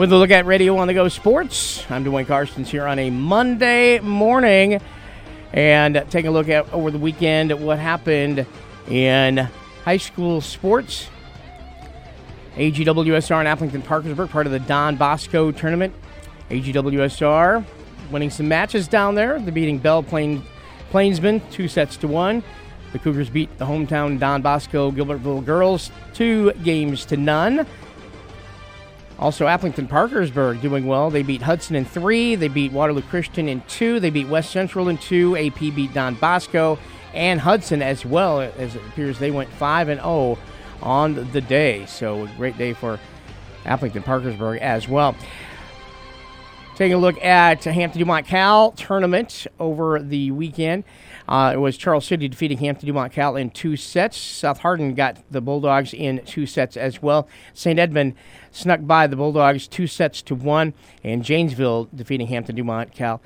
With a look at Radio on the Go Sports, I'm Duane Carstens here on a Monday morning and taking a look at over the weekend what happened in high school sports. AGWSR and Aplington Parkersburg, part of the Don Bosco tournament. AGWSR winning some matches down there. They're beating Belle Plaine, Plainsman two sets to one. The Cougars beat the hometown Don Bosco Gilbertville girls two games to none. Also, Aplington Parkersburg doing well. They beat Hudson in three. They beat Waterloo Christian in two. They beat West Central in two. AP beat Don Bosco and Hudson as well. As it appears, they went five and zero oh on the day. So a great day for Aplington Parkersburg as well. Taking a look at Hampton Dumont Cal tournament over the weekend. Uh, it was Charles City defeating Hampton Dumont Cal in two sets. South Hardin got the Bulldogs in two sets as well. St. Edmund snuck by the Bulldogs two sets to one, and Janesville defeating Hampton Dumont Cal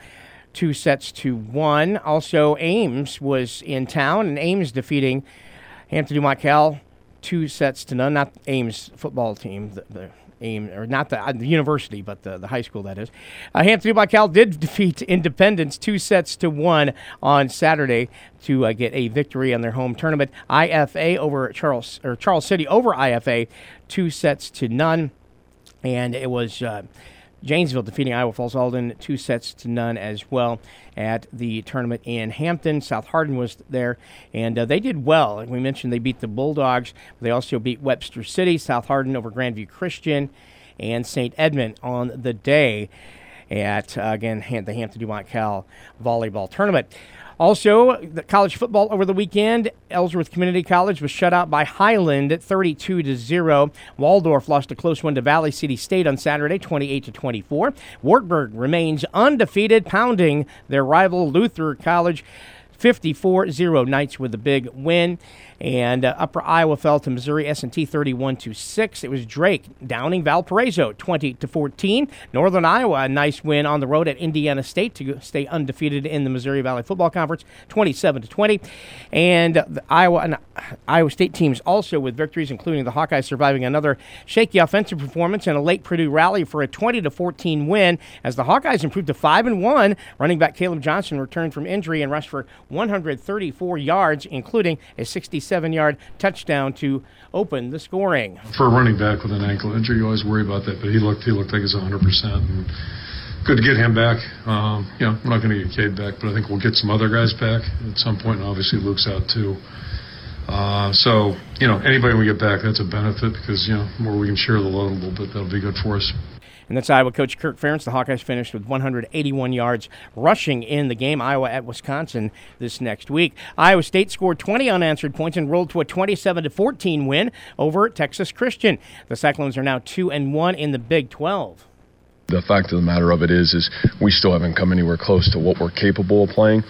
two sets to one. Also, Ames was in town, and Ames defeating Hampton Dumont Cal two sets to none. Not Ames football team, the, the aim, or not the, uh, the university, but the, the high school, that is. Uh, Hampton Dumont Cal did defeat Independence two sets to one on Saturday to uh, get a victory on their home tournament. IFA over Charles, or Charles City over IFA, two sets to none. And it was. Janesville defeating Iowa Falls Alden two sets to none as well at the tournament in Hampton. South Hardin was there, and uh, they did well. Like we mentioned, they beat the Bulldogs. They also beat Webster City, South Hardin over Grandview Christian, and St. Edmund on the day at, uh, again, the Hampton Dumont Cal volleyball tournament. Also, the college football over the weekend, Ellsworth Community College was shut out by Highland at 32 to 0. Waldorf lost a close one to Valley City State on Saturday, 28 to 24. Wartburg remains undefeated, pounding their rival Luther College 54 0 Knights with a big win. And uh, Upper Iowa fell to Missouri S&T 31 to 6. It was Drake downing Valparaiso 20 to 14. Northern Iowa a nice win on the road at Indiana State to stay undefeated in the Missouri Valley Football Conference 27 to 20. And the Iowa and Iowa State teams also with victories including the Hawkeyes surviving another shaky offensive performance and a late Purdue rally for a 20 to 14 win as the Hawkeyes improved to 5 and 1. Running back Caleb Johnson returned from injury and rushed for 134 yards including a 67 yard touchdown to open the scoring. For a running back with an ankle injury, you always worry about that, but he looked he looked like he's 100%. And good to get him back. Um, you know, we're not going to get Cade back, but I think we'll get some other guys back at some point. And obviously, Luke's out too. Uh, so, you know, anybody we get back, that's a benefit because, you know, more we can share the load a little bit, that'll be good for us. And that's Iowa coach Kirk Ferentz. The Hawkeyes finished with 181 yards rushing in the game. Iowa at Wisconsin this next week. Iowa State scored 20 unanswered points and rolled to a 27 to 14 win over Texas Christian. The Cyclones are now 2 and 1 in the Big 12 the fact of the matter of it is is we still haven't come anywhere close to what we're capable of playing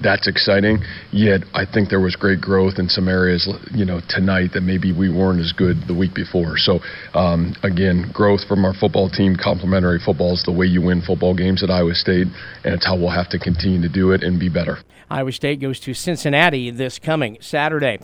that's exciting. Yet I think there was great growth in some areas, you know, tonight that maybe we weren't as good the week before. So um, again, growth from our football team. Complementary football is the way you win football games at Iowa State, and it's how we'll have to continue to do it and be better. Iowa State goes to Cincinnati this coming Saturday.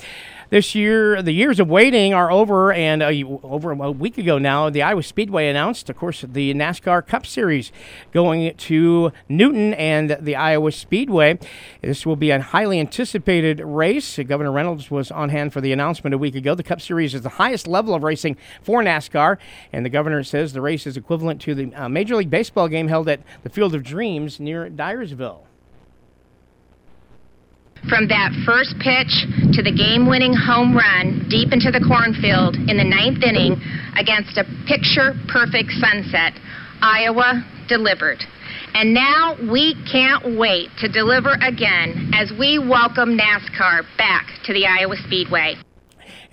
This year, the years of waiting are over, and uh, over a week ago now, the Iowa Speedway announced, of course, the NASCAR Cup Series going to Newton and the Iowa Speedway. This will be a highly anticipated race. Governor Reynolds was on hand for the announcement a week ago. The Cup Series is the highest level of racing for NASCAR, and the governor says the race is equivalent to the uh, Major League Baseball game held at the Field of Dreams near Dyersville. From that first pitch to the game winning home run deep into the cornfield in the ninth inning against a picture perfect sunset, Iowa delivered. And now we can't wait to deliver again as we welcome NASCAR back to the Iowa Speedway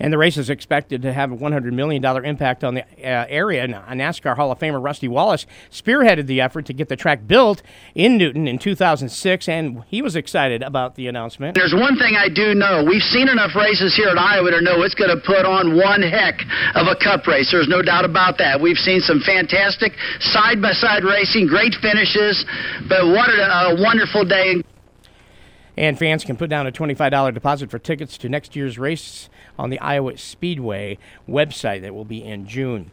and the race is expected to have a $100 million impact on the uh, area. And NASCAR Hall of Famer Rusty Wallace spearheaded the effort to get the track built in Newton in 2006, and he was excited about the announcement. There's one thing I do know. We've seen enough races here at Iowa to know it's going to put on one heck of a cup race. There's no doubt about that. We've seen some fantastic side-by-side racing, great finishes, but what a wonderful day. And fans can put down a $25 deposit for tickets to next year's race on the Iowa Speedway website that will be in June.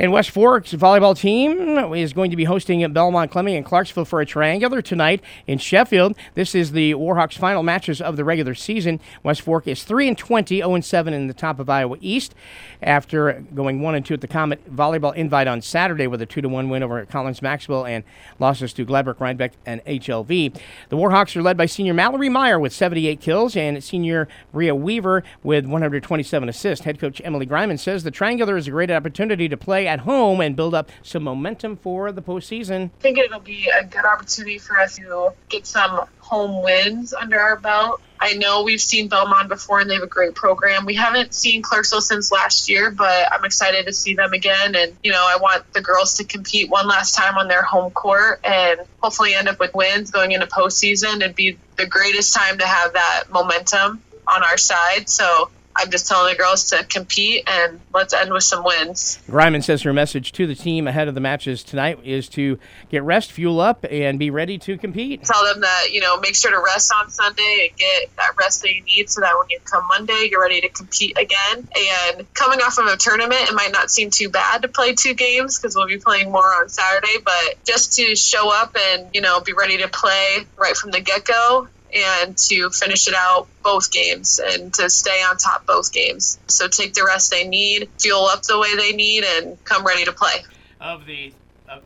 And West Fork's volleyball team is going to be hosting at Belmond Klemme and Clarksville for a triangular tonight in Sheffield. This is the Warhawks' final matches of the regular season. West Fork is 3 and 20, 0 and 7 in the top of Iowa East after going 1 and 2 at the Comet Volleyball Invite on Saturday with a 2 to 1 win over Collins Maxwell and losses to Gladbrook, Reinbeck, and HLV. The Warhawks are led by senior Mallory Meyer with 78 kills and senior Bria Weaver with 127 assists. Head coach Emily Griman says the triangular is a great opportunity to play at home and build up some momentum for the postseason. I think it'll be a good opportunity for us to get some home wins under our belt. I know we've seen Belmond before and they have a great program. We haven't seen Clarksville since last year, but I'm excited to see them again. And, you know, I want the girls to compete one last time on their home court and hopefully end up with wins going into postseason. It'd be the greatest time to have that momentum on our side. So I'm just telling the girls to compete and let's end with some wins. Griman says her message to the team ahead of the matches tonight is to get rest, fuel up, and be ready to compete. Tell them that, you know, make sure to rest on Sunday and get that rest that you need so that when you come Monday, you're ready to compete again. And coming off of a tournament, it might not seem too bad to play two games because we'll be playing more on Saturday, but just to show up and, you know, be ready to play right from the get go and to finish it out both games and to stay on top both games. So take the rest they need, fuel up the way they need, and come ready to play. Of the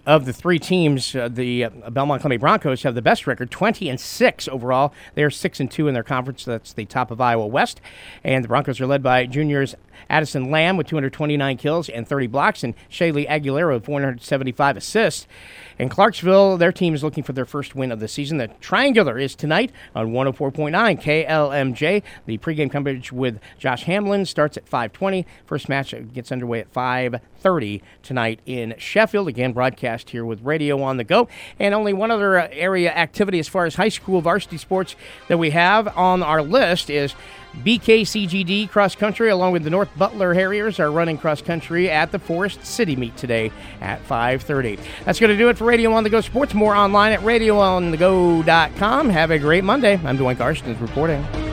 of the three teams, uh, the uh, Belmond Klemme Broncos have the best record, 20 and 6 overall. They are 6 and 2 in their conference. That's the top of Iowa West. And the Broncos are led by juniors Addison Lamb with 229 kills and 30 blocks, and Shaylee Aguilera with 175 assists. In Clarksville, their team is looking for their first win of the season. The Triangular is tonight on 104.9 KLMJ. The pregame coverage with Josh Hamlin starts at 5:20. First match gets underway at 5:30 tonight in Sheffield. Again, broadcast here with Radio on the Go. And only one other uh, area activity as far as high school varsity sports that we have on our list is BKCGD cross country, along with the North Butler Harriers, are running cross country at the Forest City meet today at 5:30. That's going to do it for Radio on the Go Sports. More online at RadioOnTheGo.com. Have a great Monday. I'm Duane Carstens reporting.